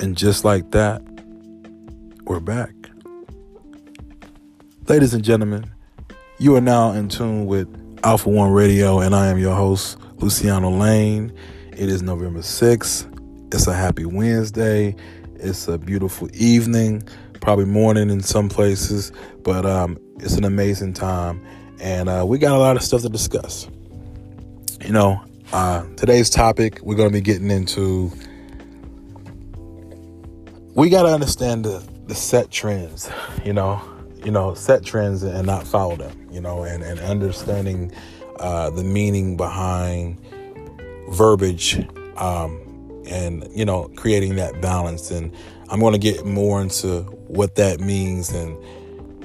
And just like that, we're back. Ladies and gentlemen, you are now in tune with Alpha One Radio, and I am your host, Luciano Lane. It is November 6th. It's a happy Wednesday. It's a beautiful evening, probably morning in some places, but um, it's an amazing time. And uh, we got a lot of stuff to discuss. You know, uh, today's topic, we're going to be getting into we got to understand the, the set trends, you know, you know, set trends and not follow them, you know, and, and understanding uh, the meaning behind verbiage um, and, you know, creating that balance. And I'm going to get more into what that means and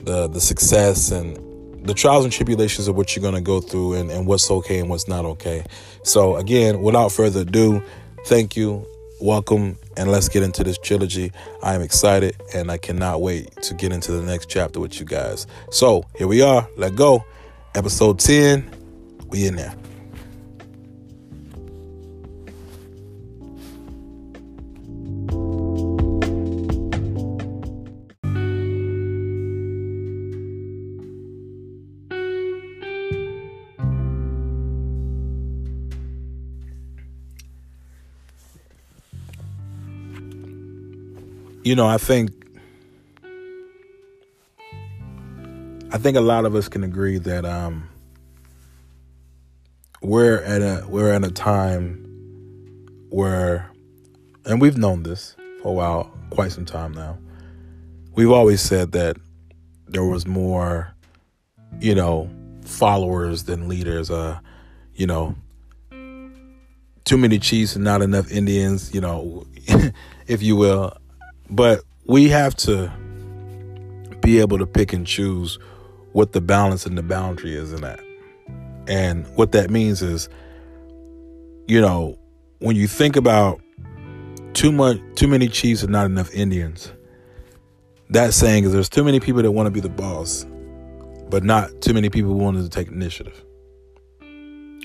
the, the success and the trials and tribulations of what you're going to go through and, and what's okay and what's not okay. So, again, without further ado, thank you welcome and let's get into this trilogy. I am excited and I cannot wait to get into the next chapter with you guys. So here we are. Let go. Episode 10. We in there. You know, I think I think a lot of us can agree that um, we're at a we're at a time where, and we've known this for a while, quite some time now. We've always said that there was more, you know, followers than leaders. Uh, you know, too many chiefs and not enough Indians. You know, if you will. But we have to be able to pick and choose what the balance and the boundary is in that. And what that means is, you know, when you think about too much too many chiefs and not enough Indians, that saying is there's too many people that want to be the boss, but not too many people wanting to take initiative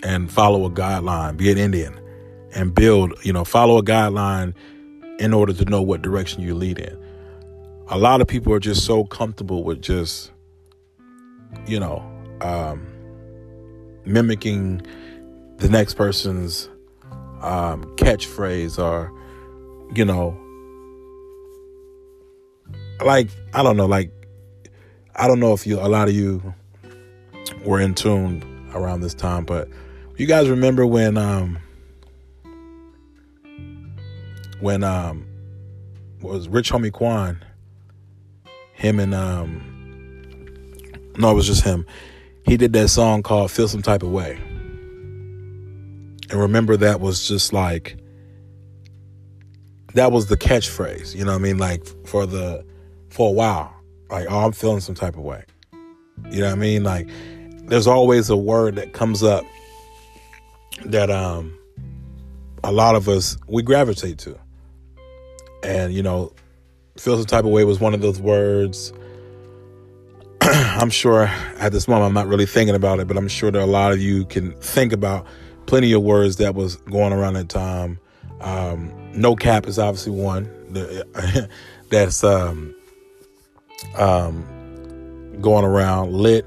and follow a guideline, be an Indian, and build, you know, follow a guideline in order to know what direction you lead in. A lot of people are just so comfortable with just, you know, um, mimicking the next person's um, catchphrase or, you know, like, I don't know, like, I don't know if you, a lot of you were in tune around this time, but you guys remember when, um, when um was Rich Homie Quan, him and um no, it was just him. He did that song called Feel Some Type of Way. And remember that was just like that was the catchphrase, you know what I mean? Like for the for a while. Like, oh, I'm feeling some type of way. You know what I mean? Like there's always a word that comes up that um a lot of us we gravitate to and you know feel some type of way was one of those words. I'm sure at this moment i'm not really thinking about it but i'm sure that a lot of you can think about plenty of words that was going around at the time. Um, no cap is obviously one. That's um, um, going around. Lit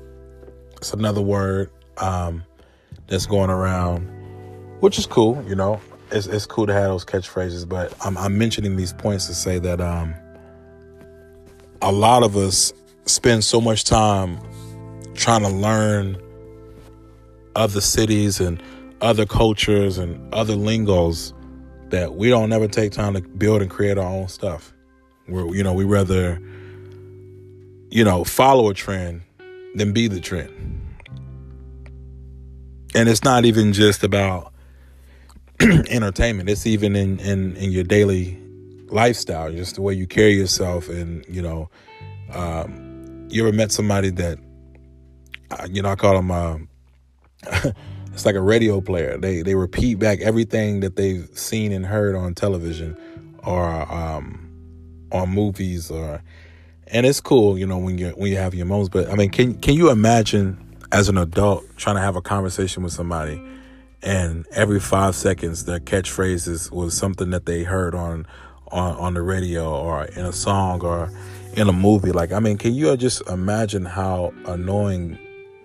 it's another word um, that's going around which is cool you know it's, it's cool to have those catchphrases, but I'm, I'm mentioning these points to say that um, a lot of us spend so much time trying to learn other cities and other cultures and other lingos that we don't ever take time to build and create our own stuff. We're, you know we rather you know follow a trend than be the trend. And it's not even just about entertainment. It's even in, in, in your daily lifestyle, just the way you carry yourself. And, you know, um, you ever met somebody that, uh, you know, I call them, uh, it's like a radio player. They, they repeat back everything that they've seen and heard on television or, um, on movies or, and it's cool, you know, when you when you have your moments. But I mean, can can you imagine as an adult trying to have a conversation with somebody and every five seconds their catchphrases was something that they heard on on, on the radio or in a song or in a movie. Like, I mean, can you just imagine how annoying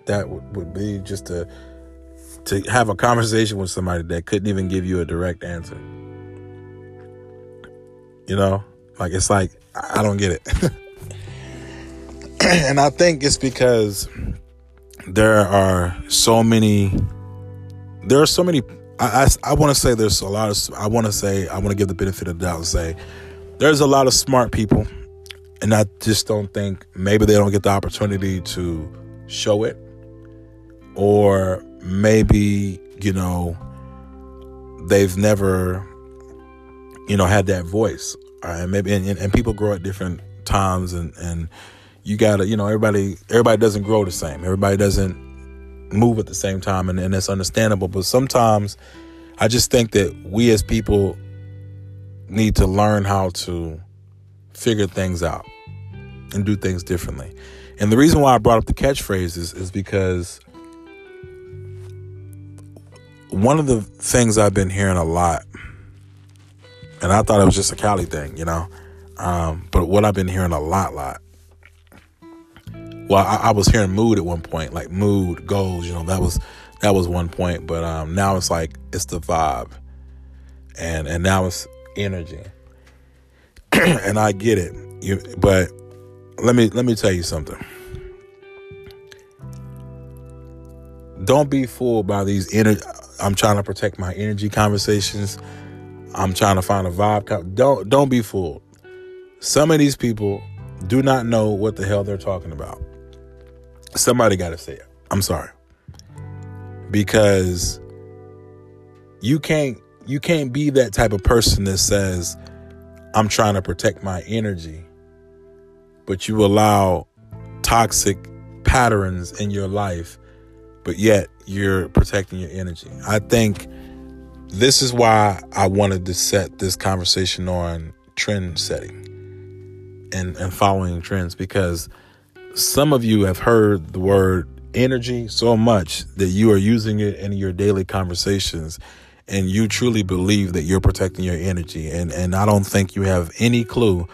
that would, would be just to to have a conversation with somebody that couldn't even give you a direct answer? You know, like it's like I don't get it. and I think it's because there are so many there are so many I, I, I want to say there's a lot of I want to say I want to give the benefit of the doubt and say there's a lot of smart people and I just don't think maybe they don't get the opportunity to show it or maybe you know they've never you know had that voice. Uh, and maybe and, and people grow at different times and and you gotta you know everybody everybody doesn't grow the same. Everybody doesn't move at the same time and, and that's understandable but sometimes i just think that we as people need to learn how to figure things out and do things differently and the reason why i brought up the catchphrases is, is because one of the things i've been hearing a lot and I thought it was just a Cali thing, you know. Um, but what I've been hearing a lot, lot. Well, I, I, was hearing mood at one point, like mood goals, you know. That was that was one point, but um, now it's like it's the vibe, and and now it's energy, and I get it. You, but let me let me tell you something. Don't be fooled by these energy. I'm trying to protect my energy conversations I'm trying to find a vibe. Don't don't be fooled. Some of these people do not know what the hell they're talking about. Somebody got to say it. I'm sorry. Because you can't you can't be that type of person that says I'm trying to protect my energy but you allow toxic patterns in your life but yet you're protecting your energy. I think this is why I wanted to set this conversation on trend setting and, and following trends because some of you have heard the word energy so much that you are using it in your daily conversations and you truly believe that you're protecting your energy and and I don't think you have any clue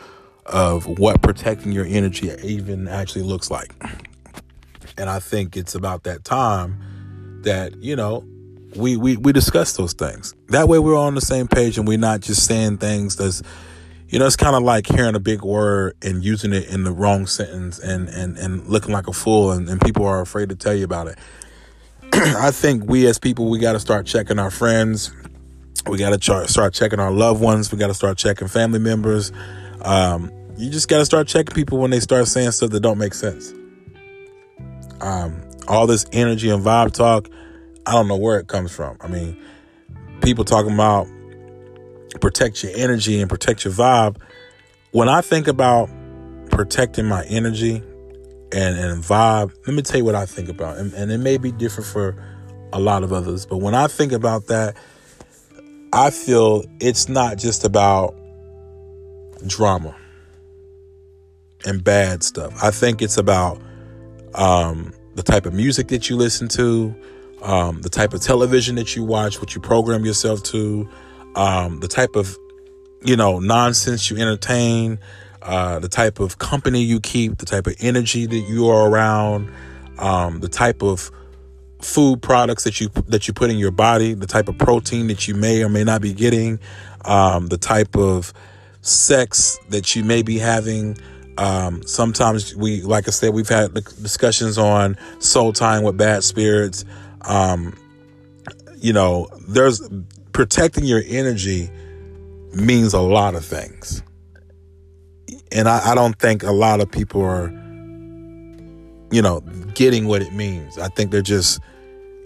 of what protecting your energy even actually looks like. And I think it's about that time that, you know, we, we, we discuss those things. That way we're on the same page and we're not just saying things that's, you know, it's kind of like hearing a big word and using it in the wrong sentence and, and, and looking like a fool and, and people are afraid to tell you about it. I think we as people, we got to start checking our friends. We got to start checking our loved ones. We got to start checking family members. Um, you just got to start checking people when they start saying stuff that don't make sense. Um, all this energy and vibe talk, I don't know where it comes from. I mean, people talking about protect your energy and protect your vibe. When I think about protecting my energy and, and vibe, let me tell you what I think about. And, and it may be different for a lot of others, but when I think about that, I feel it's not just about drama and bad stuff. I think it's about um, the type of music that you listen to, um, the type of television that you watch, what you program yourself to, um, the type of you know nonsense you entertain, uh, the type of company you keep, the type of energy that you are around, um, the type of food products that you that you put in your body, the type of protein that you may or may not be getting, um, the type of sex that you may be having. Um, sometimes we, like I said, we've had discussions on soul tying with bad spirits. Um, you know, there's protecting your energy means a lot of things. And I, I don't think a lot of people are, you know, getting what it means. I think they're just,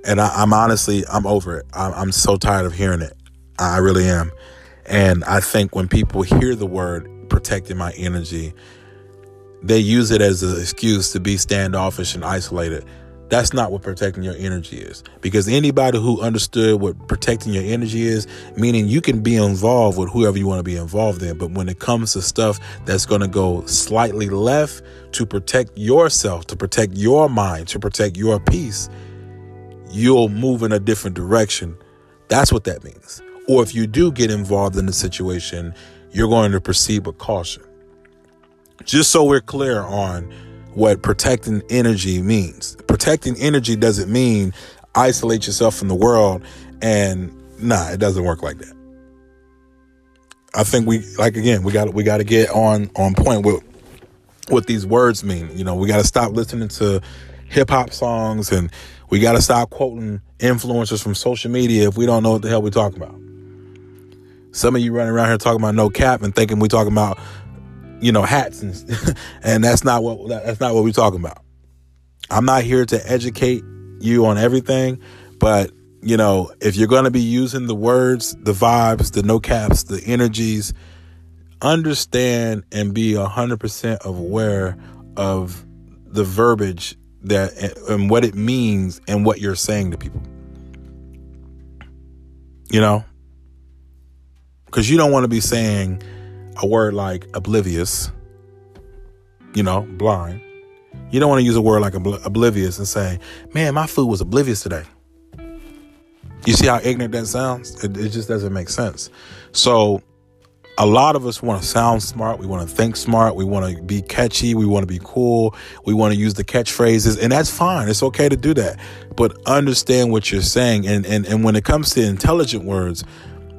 and I, am honestly, I'm over it. I'm, I'm so tired of hearing it. I really am. And I think when people hear the word protecting my energy, they use it as an excuse to be standoffish and isolated. That's not what protecting your energy is. Because anybody who understood what protecting your energy is, meaning you can be involved with whoever you want to be involved in, but when it comes to stuff that's going to go slightly left to protect yourself, to protect your mind, to protect your peace, you'll move in a different direction. That's what that means. Or if you do get involved in the situation, you're going to proceed with caution. Just so we're clear on what protecting energy means. Protecting energy doesn't mean isolate yourself from the world and nah, it doesn't work like that. I think we like again, we got we got to get on on point with what these words mean. You know, we got to stop listening to hip hop songs and we got to stop quoting influencers from social media if we don't know what the hell we're talking about. Some of you running around here talking about no cap and thinking we're talking about, you know, hats and and that's not what that's not what we're talking about. I'm not here to educate you on everything, but you know, if you're going to be using the words, the vibes, the no caps, the energies, understand and be 100% aware of the verbiage that and what it means and what you're saying to people. You know? Because you don't want to be saying a word like oblivious, you know, blind. You don't want to use a word like oblivious and say, man, my food was oblivious today. You see how ignorant that sounds? It, it just doesn't make sense. So a lot of us want to sound smart. We want to think smart. We want to be catchy. We want to be cool. We want to use the catchphrases, and that's fine. It's okay to do that. But understand what you're saying. And, and, and when it comes to intelligent words,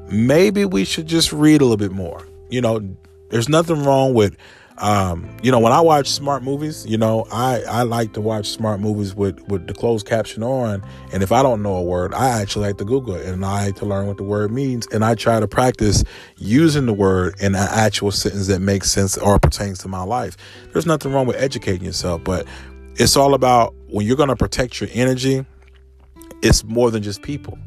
maybe we should just read a little bit more. You know, there's nothing wrong with um, you know, when I watch smart movies, you know, I, I like to watch smart movies with, with the closed caption on. And if I don't know a word, I actually like to Google it and I like to learn what the word means. And I try to practice using the word in an actual sentence that makes sense or pertains to my life. There's nothing wrong with educating yourself, but it's all about when you're going to protect your energy, it's more than just people.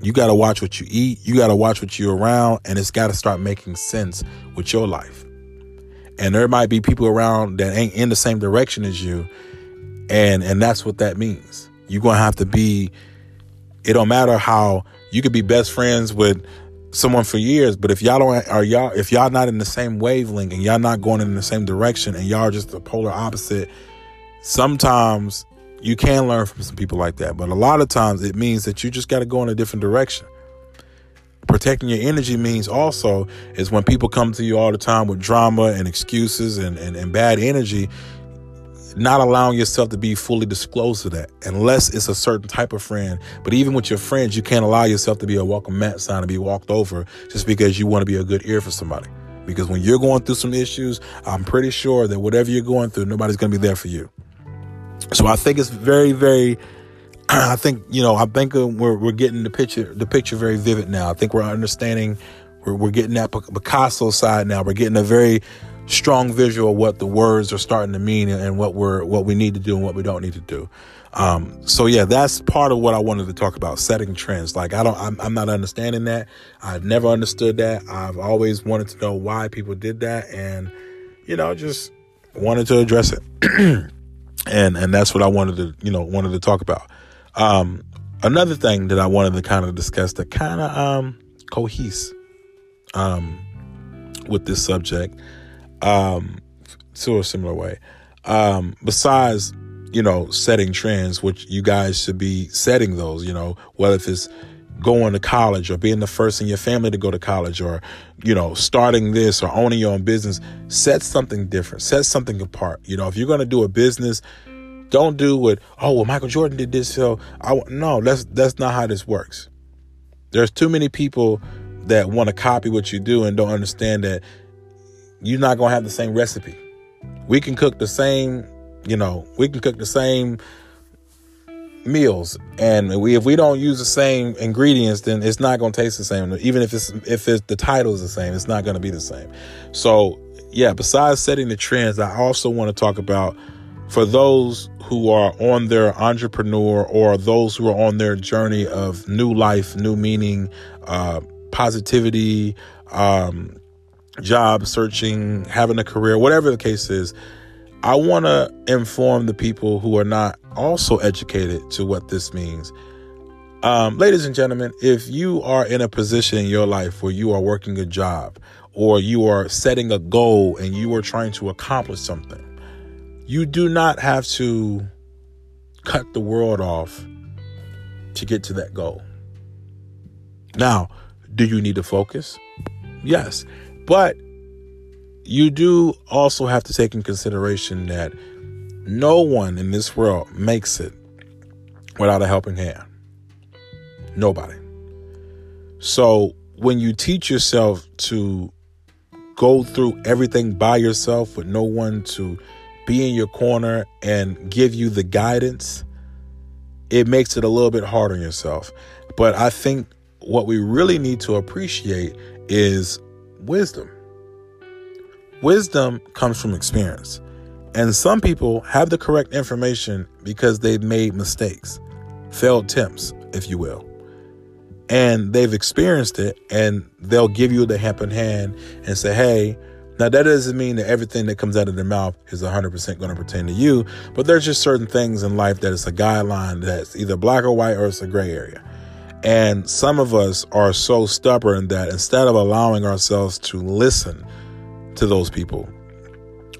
You got to watch what you eat, you got to watch what you're around, and it's got to start making sense with your life. And there might be people around that ain't in the same direction as you and and that's what that means. You're gonna have to be it don't matter how you could be best friends with someone for years but if y'all don't are y'all if y'all not in the same wavelength and y'all not going in the same direction and y'all just the polar opposite sometimes you can learn from some people like that but a lot of times it means that you just got to go in a different direction protecting your energy means also is when people come to you all the time with drama and excuses and, and, and bad energy, not allowing yourself to be fully disclosed to that unless it's a certain type of friend. But even with your friends, you can't allow yourself to be a welcome mat sign to be walked over just because you want to be a good ear for somebody. Because when you're going through some issues, I'm pretty sure that whatever you're going through, nobody's going to be there for you. So I think it's very, very I think you know I think uh, we're we're getting the picture the picture very vivid now. I think we're understanding we're we're getting that Picasso side now. We're getting a very strong visual of what the words are starting to mean and what we're what we need to do and what we don't need to do. Um, so yeah, that's part of what I wanted to talk about setting trends. Like I don't, I'm, I'm not understanding that. I've never understood that. I've always wanted to know why people did that, and you know, just wanted to address it. and and that's what I wanted to you know wanted to talk about. Um, another thing that I wanted to kind of discuss that kind of um, cohese um, with this subject um, to a similar way. Um, besides, you know, setting trends, which you guys should be setting those, you know, whether if it's going to college or being the first in your family to go to college or, you know, starting this or owning your own business, set something different, set something apart. You know, if you're going to do a business, don't do what oh well Michael Jordan did this so I no that's that's not how this works. There's too many people that want to copy what you do and don't understand that you're not gonna have the same recipe. We can cook the same, you know, we can cook the same meals. And we if we don't use the same ingredients then it's not going to taste the same. Even if it's if it's the title is the same it's not going to be the same. So yeah besides setting the trends i also want to talk about for those who are on their entrepreneur or those who are on their journey of new life, new meaning, uh, positivity, um, job searching, having a career, whatever the case is, I want to inform the people who are not also educated to what this means. Um, ladies and gentlemen, if you are in a position in your life where you are working a job or you are setting a goal and you are trying to accomplish something, you do not have to cut the world off to get to that goal. Now, do you need to focus? Yes. But you do also have to take in consideration that no one in this world makes it without a helping hand. Nobody. So when you teach yourself to go through everything by yourself with no one to be in your corner and give you the guidance, it makes it a little bit hard on yourself. But I think what we really need to appreciate is wisdom. Wisdom comes from experience. And some people have the correct information because they've made mistakes, failed attempts, if you will. And they've experienced it and they'll give you the helping hand and say, hey, now that doesn't mean that everything that comes out of their mouth is 100% going to pertain to you, but there's just certain things in life that it's a guideline that's either black or white or it's a gray area. And some of us are so stubborn that instead of allowing ourselves to listen to those people,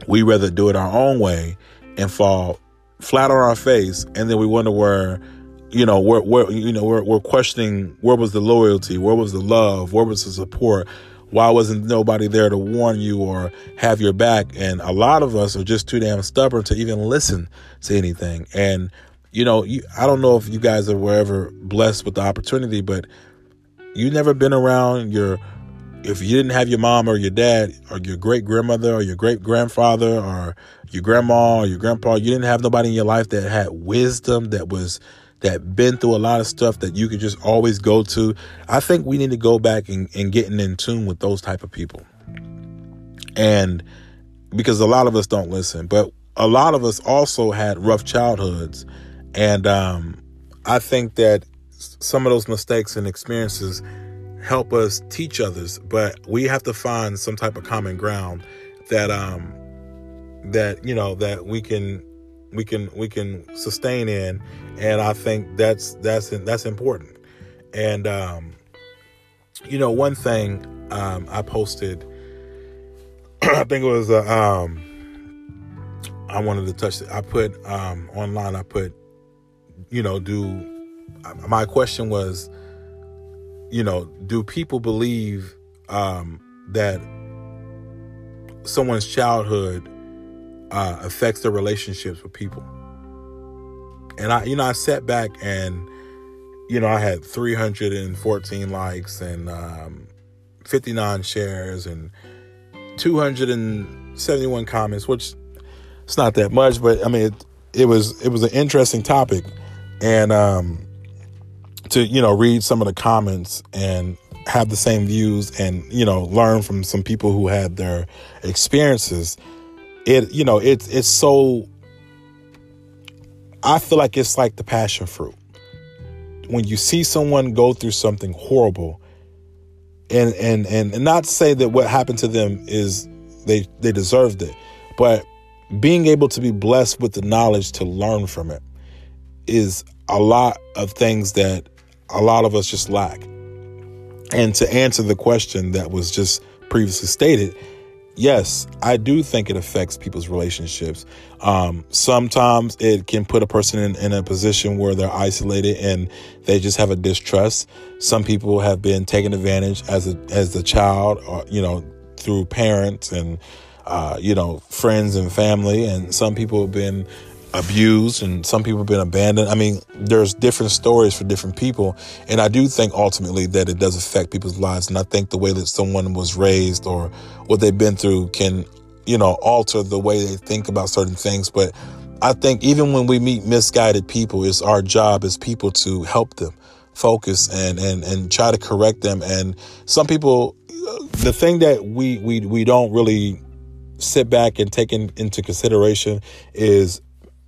we rather do it our own way and fall flat on our face, and then we wonder where, you know, where, where you know, we're, we're questioning where was the loyalty, where was the love, where was the support, why wasn't nobody there to warn you or have your back? And a lot of us are just too damn stubborn to even listen to anything. And you know, you, I don't know if you guys were ever blessed with the opportunity, but you've never been around your if you didn't have your mom or your dad or your great grandmother or your great grandfather or your grandma or your grandpa, you didn't have nobody in your life that had wisdom that was that been through a lot of stuff that you could just always go to. I think we need to go back and, and getting in tune with those type of people. And because a lot of us don't listen, but a lot of us also had rough childhoods. And um, I think that some of those mistakes and experiences help us teach others, but we have to find some type of common ground that um that you know that we can we can we can sustain in and I think that's that's that's important. And um you know one thing um I posted I think it was uh, um I wanted to touch it. I put um online I put you know do my question was you know, do people believe um, that someone's childhood uh, affects their relationships with people? And I, you know, I sat back and, you know, I had 314 likes and um, 59 shares and 271 comments, which it's not that much, but I mean, it, it was it was an interesting topic, and um, to you know read some of the comments and have the same views and you know learn from some people who had their experiences. It you know it's it's so i feel like it's like the passion fruit. When you see someone go through something horrible and and and, not say that what happened to them is they they deserved it but being able to be blessed with the knowledge to learn from it is a lot of things that a lot of us just lack. And to answer the question that was just previously stated, yes, I do think it affects people's relationships. Um, sometimes it can put a person in, in, a position where they're isolated and they just have a distrust. Some people have been taken advantage as a as a child, or, you know, through parents and uh, you know friends and family, and some people have been abused and some people have been abandoned. I mean, there's different stories for different people. And I do think ultimately that it does affect people's lives. And I think the way that someone was raised or what they've been through can, you know, alter the way they think about certain things. But I think even when we meet misguided people, it's our job as people to help them focus and, and, and try to correct them. And some people, uh, the thing that we, we, we don't really sit back and take in, into consideration is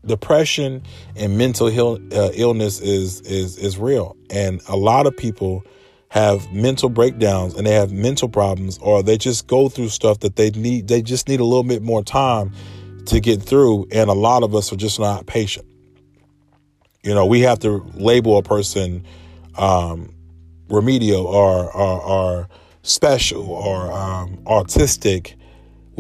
depression and mental uh, illness is is is real. And a lot of people have mental breakdowns and they have mental problems or they just go through stuff that they need they just need a little bit more time to get through. And a lot of us are just not patient. You know we have to label a person um, remedial or, or, or special or um, autistic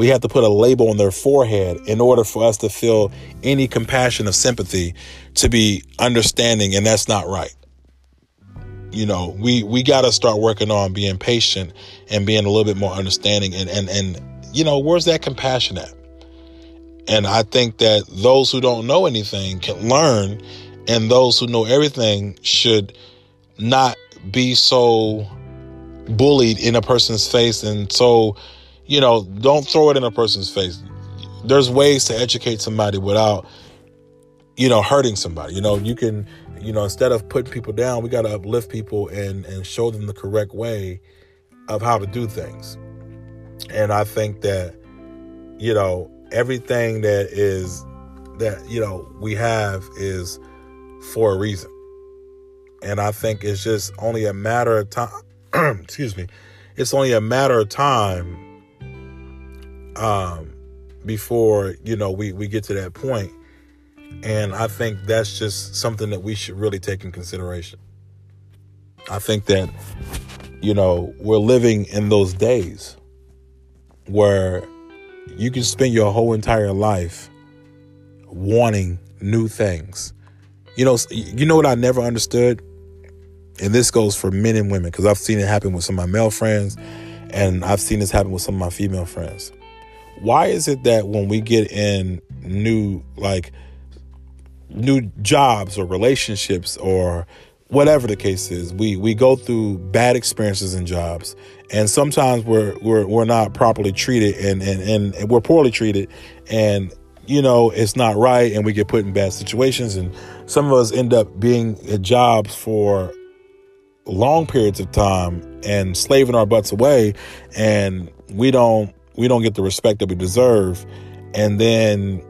we have to put a label on their forehead in order for us to feel any compassion of sympathy to be understanding, and that's not right. you know, we we got to start working on being patient and being a little bit more understanding and and and you know, where's that compassion at? And I think that those who don't know anything can learn and those who know everything should not be so bullied in a person's face and so you know, don't throw it in a person's face. There's ways to educate somebody without you know, hurting somebody. You know, you can, you know, instead of putting people down, we got to uplift people and and show them the correct way of how to do things. And I think that, you know, everything that is that you know we have is for a reason. And I think it's just only a matter of time. excuse me. It's only a matter of time um, before you know we we get to that point and I think that's just something that we should really take in consideration. I think that, you know, we're living in those days where you can spend your whole entire life wanting new things. You know, you know what I never understood? And this goes for men and women because I've seen it happen with some of my male friends and I've seen this happen with some of my female friends. Why is it that when we get in new, like, new jobs or relationships or whatever the case is we we go through bad experiences in jobs. And sometimes we're we're we're not properly treated and and and we're poorly treated. And you know it's not right and we get put in bad situations. And some of us end up being at jobs for long periods of time and slaving our butts away. And we don't we don't get the respect that we deserve and then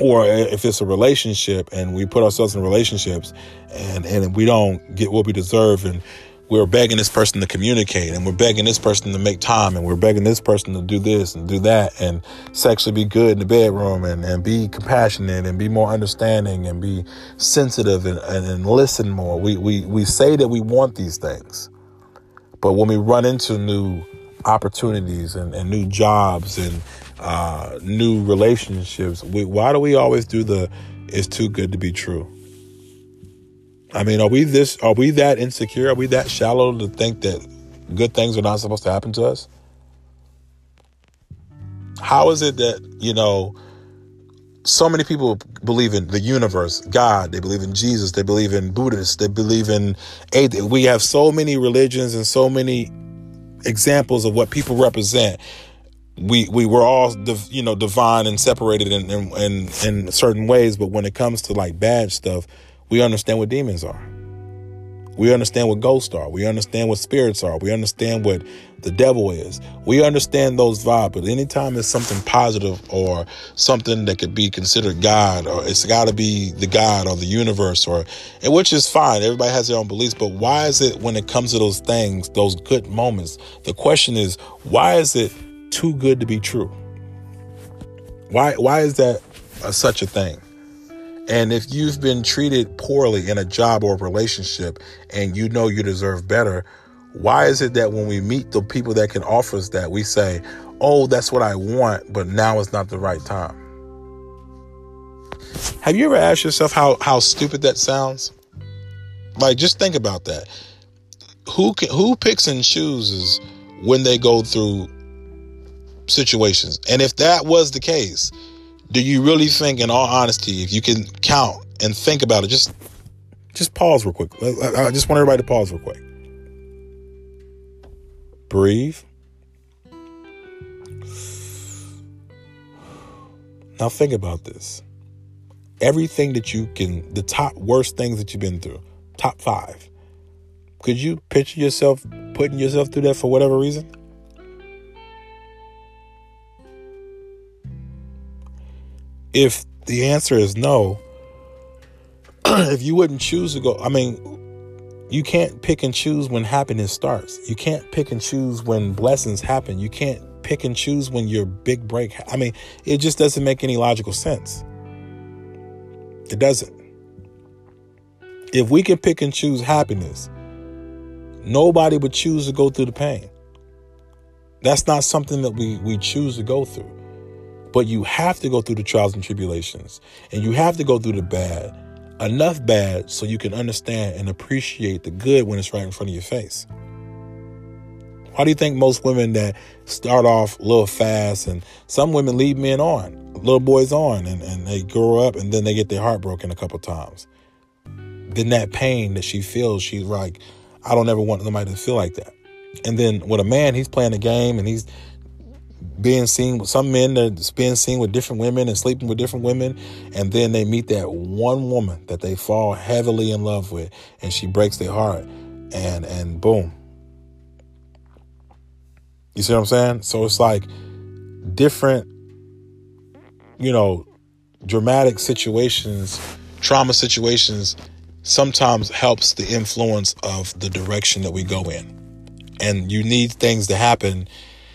or if it's a relationship and we put ourselves in relationships and and we don't get what we deserve and we're begging this person to communicate and we're begging this person to make time and we're begging this person to do this and do that and sexually be good in the bedroom and, and be compassionate and be more understanding and be sensitive and, and, and listen more. We, we, we say that we want these things, but when we run into new opportunities and, and new jobs and uh, new relationships. We, why do we always do the "it's too good to be true"? I mean, are we this? Are we that insecure? Are we that shallow to think that good things are not supposed to happen to us? How is it that you know? So many people believe in the universe, God. They believe in Jesus. They believe in Buddhists. They believe in. We have so many religions and so many examples of what people represent. We we were all you know divine and separated in, in in in certain ways but when it comes to like bad stuff we understand what demons are we understand what ghosts are we understand what spirits are we understand what the devil is we understand those vibes but anytime it's something positive or something that could be considered god or it's got to be the god or the universe or and which is fine everybody has their own beliefs but why is it when it comes to those things those good moments the question is why is it too good to be true. Why why is that a, such a thing? And if you've been treated poorly in a job or a relationship and you know you deserve better, why is it that when we meet the people that can offer us that, we say, oh, that's what I want, but now is not the right time? Have you ever asked yourself how, how stupid that sounds? Like, just think about that. Who can, who picks and chooses when they go through situations. And if that was the case, do you really think, in all honesty, if you can count and think about it, just just pause real quick. I just want everybody to pause real quick. Breathe. Now think about this. Everything that you can, the top worst things that you've been through, top five. Could you picture yourself putting yourself through that for whatever reason? If the answer is no, if you wouldn't choose to go, I mean, you can't pick and choose when happiness starts. You can't pick and choose when blessings happen. You can't pick and choose when your big break. I mean, it just doesn't make any logical sense. It doesn't. If we can pick and choose happiness, nobody would choose to go through the pain. That's not something that we, we choose to go through. But you have to go through the trials and tribulations, and you have to go through the bad. enough bad so you can understand and appreciate the good when it's right in front of your face. Why do you think most women that start off a little fast and some women lead men on, little boys on, and, and they grow up and then they get their heart broken a couple times? Then that pain that she feels, she's like, I don't ever want somebody to feel like that. And then with a man, he's playing a game and he's being seen with some men that's being seen with different women and sleeping with different women and then they meet that one woman that they fall heavily in love with and she breaks their heart and and boom. You see what i'm saying? So it's like different you know dramatic situations trauma situations sometimes helps the influence of the direction that we go in. And you need things to happen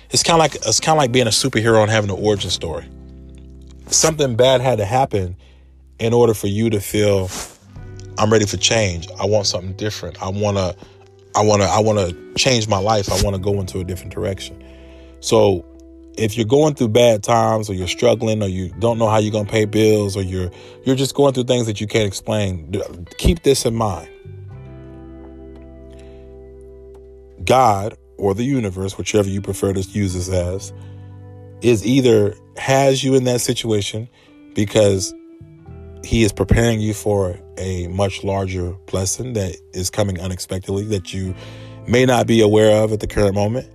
it's kind of like it's kind of like being a superhero and having an origin story. Something bad had to happen in order for you to feel I'm ready for change. I want something different. I want to I want to I want to change my life. I want to go into a different direction. So if you're going through bad times or you're struggling or you don't know how you're going to pay bills or you're you're just going through things that you can't explain, keep this in mind. God or the universe, whichever you prefer to use this as, is either has you in that situation because he is preparing you for a much larger blessing that is coming unexpectedly that you may not be aware of at the current moment,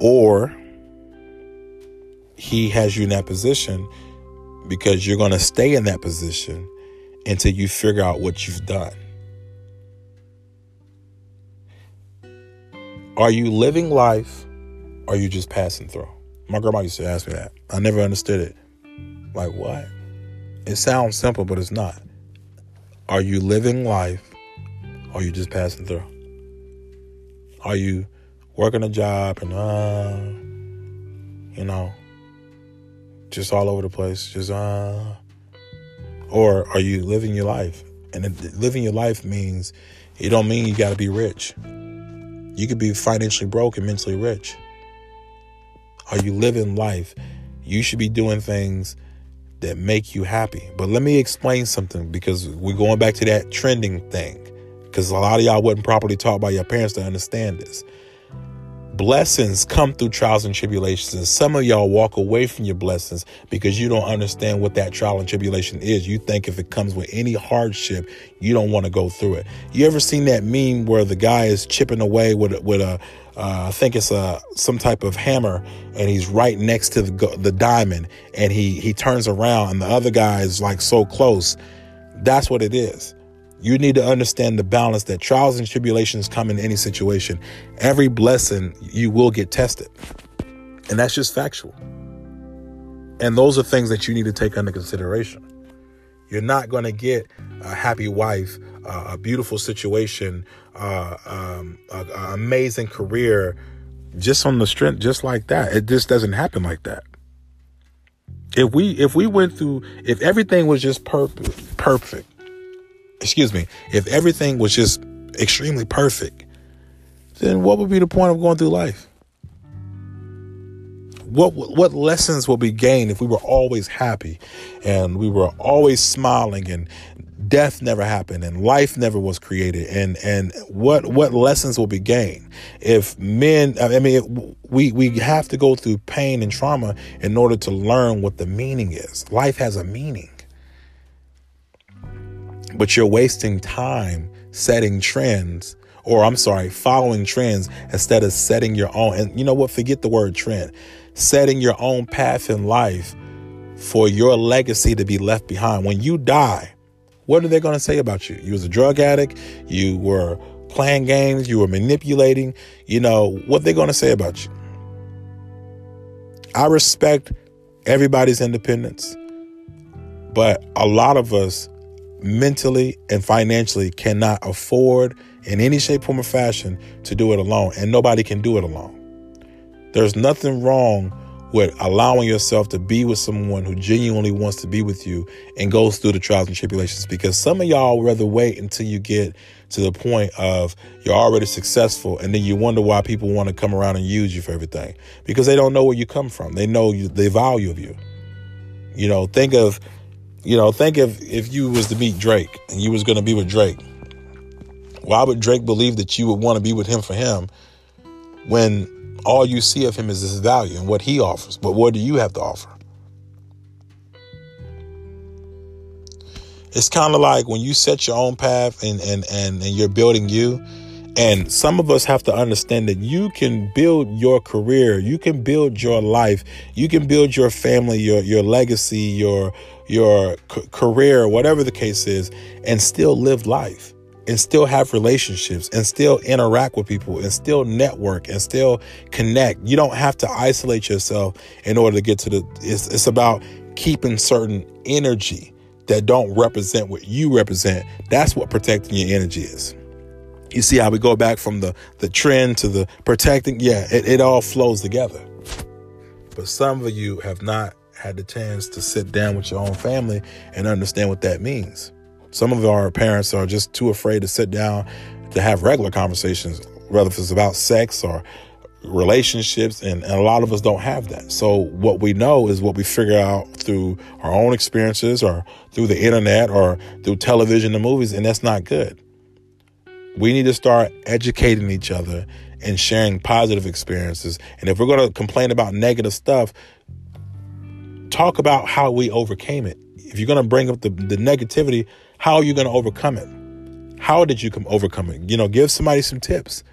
or he has you in that position because you're going to stay in that position until you figure out what you've done. Are you living life or are you just passing through? My grandma used to ask me that. I never understood it. Like, what? It sounds simple, but it's not. Are you living life or are you just passing through? Are you working a job and, uh, you know, just all over the place, just, uh, or are you living your life? And living your life means it don't mean you got to be rich. You could be financially broke and mentally rich. Are you living life? You should be doing things that make you happy. But let me explain something because we're going back to that trending thing. Because a lot of y'all wasn't properly taught by your parents to understand this blessings come through trials and tribulations. And some of y'all walk away from your blessings because you don't understand what that trial and tribulation is. You think if it comes with any hardship, you don't want to go through it. You ever seen that meme where the guy is chipping away with with a uh, I think it's a some type of hammer, and he's right next to the the diamond, and he he turns around, and the other guy is like so close. That's what it is. You need to understand the balance that trials and tribulations come in any situation. Every blessing, you will get tested. And that's just factual. And those are things that you need to take under consideration. You're not going to get a happy wife, uh, a beautiful situation, uh, um, an amazing career just on the strength, just like that. It just doesn't happen like that. If we if we went through, if everything was just perfect, perfect, excuse me, if everything was just extremely perfect, then what would be the point of going through life? What what lessons will be gained if we were always happy and we were always smiling and death never happened and life never was created and and what what lessons will be gained if men I mean we we have to go through pain and trauma in order to learn what the meaning is. Life has a meaning but you're wasting time setting trends or I'm sorry, following trends instead of setting your own. And you know what? Forget the word trend. Setting your own path in life for your legacy to be left behind. When you die, what are they going to say about you? You was a drug addict. You were playing games. You were manipulating. You know, what they're going to say about you? I respect everybody's independence, but a lot of us mentally and financially cannot afford in any shape, form, or fashion to do it alone. And nobody can do it alone. There's nothing wrong with allowing yourself to be with someone who genuinely wants to be with you and goes through the trials and tribulations because some of y'all rather wait until you get to the point of you're already successful and then you wonder why people want to come around and use you for everything because they don't know where you come from. They know you, the value of you. You know, think of You know, think if if you was to meet Drake and you was going to be with Drake, why would Drake believe that you would want to be with him for him when all you see of him is his value and what he offers? But what do you have to offer? It's kind of like when you set your own path and, and, and, and you're building you. And some of us have to understand that you can build your career, you can build your life, you can build your family, your your legacy, your your c- career, whatever the case is, and still live life and still have relationships and still interact with people and still network and still connect. You don't have to isolate yourself in order to get to the it's, it's about keeping certain energy that don't represent what you represent. That's what protecting your energy is. You see how we go back from the the trend to the protecting? Yeah, it, it all flows together. But some of you have not had the chance to sit down with your own family and understand what that means. Some of our parents are just too afraid to sit down to have regular conversations, whether it's about sex or relationships, and, and, a lot of us don't have that. So what we know is what we figure out through our own experiences or through the internet or through television and movies, and that's not good. We need to start educating each other and sharing positive experiences. And if we're going to complain about negative stuff, talk about how we overcame it. If you're going to bring up the, the negativity, how are you going to overcome it? How did you come overcome it? You know, give somebody some tips.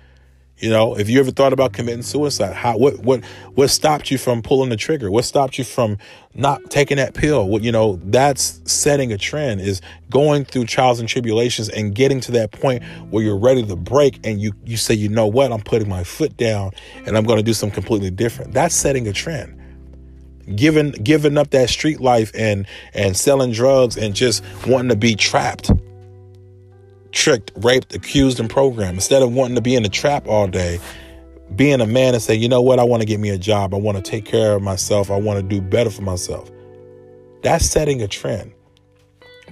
You know, if you ever thought about committing suicide, how what what what stopped you from pulling the trigger? What stopped you from not taking that pill? What you know, that's setting a trend is going through trials and tribulations and getting to that point where you're ready to break and you you say, "You know what? I'm putting my foot down and I'm to do something completely different." That's setting a trend giving giving up that street life and and selling drugs and just wanting to be trapped tricked raped accused and programmed. Instead of wanting to be in the trap all day being a man and say you know what? I want to get me a job. I want to take care of myself. I want to do better for myself. That's setting a trend.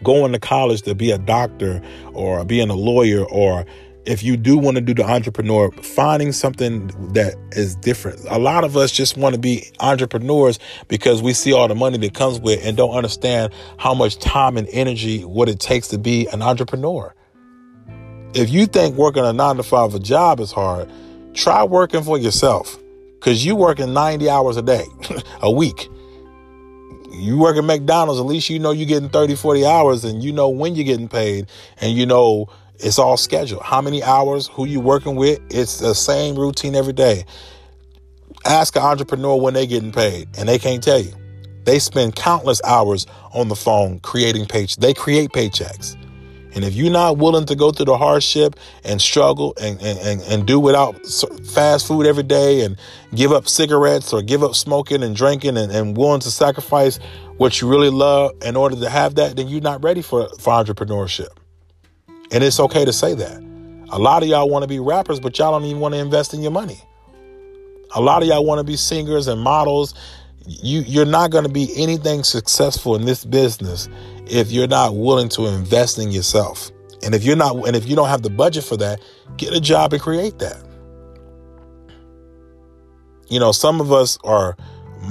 Going to college to be a doctor or being a lawyer or if you do want to do the entrepreneur, finding something that is different. A lot of us just want to be entrepreneurs because we see all the money that comes with and don't understand how much time and energy what it takes to be an entrepreneur. If you think working a 9 to 5 a job is hard, try working for yourself cuz you working 90 hours a day, a week. You work at McDonald's, at least you know you're getting 30, 40 hours and you know when you're getting paid and you know it's all scheduled. How many hours, who you working with, it's the same routine every day. Ask an entrepreneur when they getting paid, and they can't tell you. They spend countless hours on the phone creating paychecks. They create paychecks. And if you're not willing to go through the hardship and struggle and, and, and, and, do without fast food every day and give up cigarettes or give up smoking and drinking and, and willing to sacrifice what you really love in order to have that, then you're not ready for, for entrepreneurship. And it's okay to say that. A lot of y'all want to be rappers, but y'all don't even want to invest in your money. A lot of y'all want to be singers and models. You you're not going to be anything successful in this business if you're not willing to invest in yourself. And if you're not and if you don't have the budget for that, get a job and create that. You know, some of us are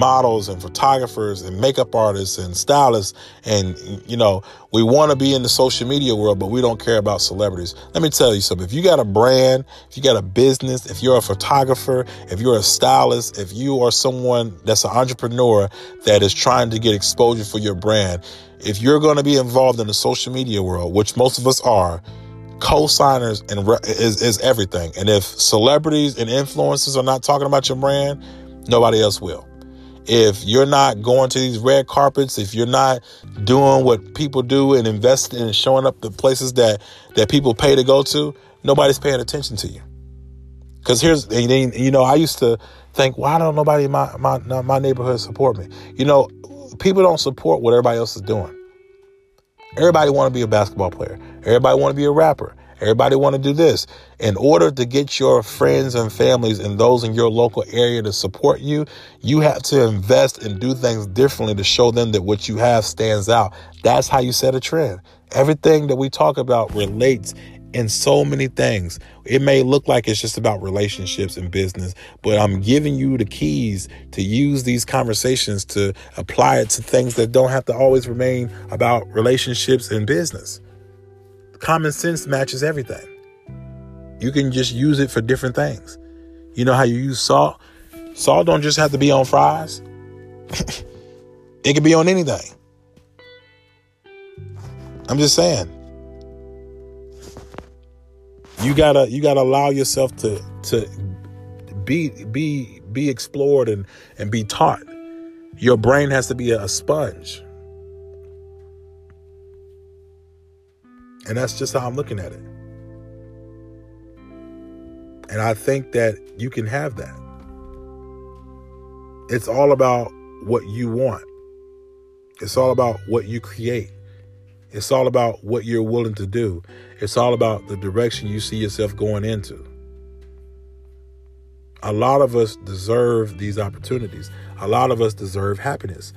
models and photographers and makeup artists and stylists and you know we want to be in the social media world but we don't care about celebrities. Let me tell you something. If you got a brand if you got a business if you're a photographer if you're a stylist if you are someone that's an entrepreneur that is trying to get exposure for your brand if you're going to be involved in the social media world which most of us are co-signers and re- is, is everything. And if celebrities and influencers are not talking about your brand nobody else will if you're not going to these red carpets, if you're not doing what people do and investing and showing up the places that that people pay to go to, nobody's paying attention to you. Because here's, and, you know, I used to think, why don't nobody in my, my, my neighborhood support me? You know, people don't support what everybody else is doing. Everybody want to be a basketball player. Everybody want to be a rapper. Everybody want to do this. In order to get your friends and families and those in your local area to support you, you have to invest and do things differently to show them that what you have stands out. That's how you set a trend. Everything that we talk about relates in so many things. It may look like it's just about relationships and business, but I'm giving you the keys to use these conversations to apply it to things that don't have to always remain about relationships and business. Common sense matches everything. You can just use it for different things. You know how you use salt? Salt don't just have to be on fries. it can be on anything. I'm just saying you gotta you gotta allow yourself to to be be be explored and and be taught your brain has to be a, sponge and that's just how i'm looking at it and i think that you can have that it's all about what you want it's all about what you create it's all about what you're willing to do. It's all about the direction you see yourself going into. A lot of us deserve these opportunities. A lot of us deserve happiness.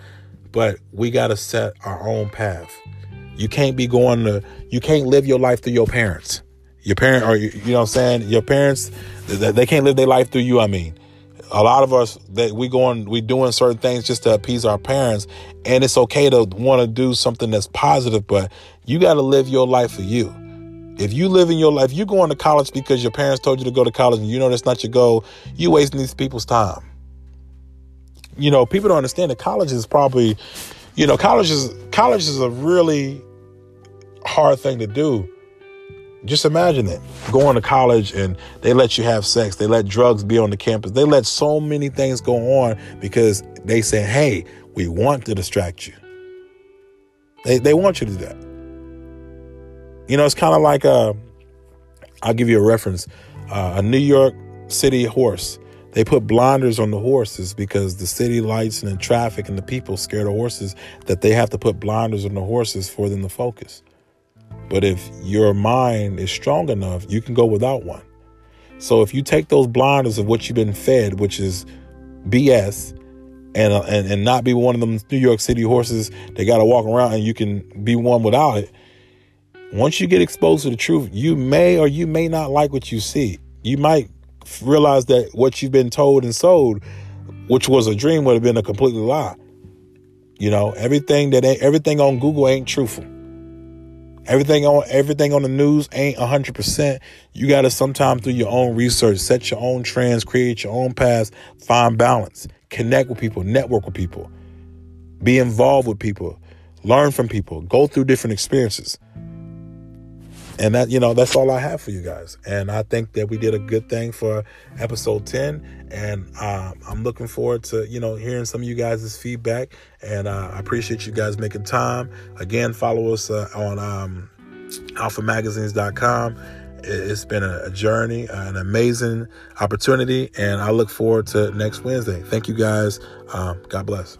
But we got to set our own path. You can't be going to, you can't live your life through your parents. Your parent, or you know what I'm saying? Your parents, they can't live their life through you, I mean a lot of us that we going we doing certain things just to appease our parents and it's okay to want to do something that's positive but you got to live your life for you if you live in your life you going to college because your parents told you to go to college and you know that's not your goal you wasting these people's time you know people don't understand that college is probably you know college is college is a really hard thing to do just imagine it going to college and they let you have sex, they let drugs be on the campus, they let so many things go on because they say, hey, we want to distract you. They, they want you to do that. You know, it's kind of like a, uh, I'll give you a reference uh, a New York City horse. They put blinders on the horses because the city lights and the traffic and the people scare the horses that they have to put blinders on the horses for them to focus. But if your mind is strong enough, you can go without one. So if you take those blinders of what you've been fed, which is BS, and uh, and, and not be one of them New York City horses that got to walk around and you can be one without it. Once you get exposed to the truth, you may or you may not like what you see. You might realize that what you've been told and sold, which was a dream, would have been a completely lie. You know, everything that ain't, everything on Google ain't truthful. Everything on everything on the news ain't 100%. You got to sometimes do your own research, set your own trends, create your own paths, find balance, connect with people, network with people, be involved with people, learn from people, go through different experiences and that you know that's all i have for you guys. And i think that we did a good thing for episode 10 and uh, i'm looking forward to you know hearing some of you guys' feedback. And uh, i appreciate you guys making time. Again follow us uh, on um, alphamagazines.com it's been a journey uh, an amazing opportunity. And i look forward to next wednesday. Thank you guys. Um, god bless.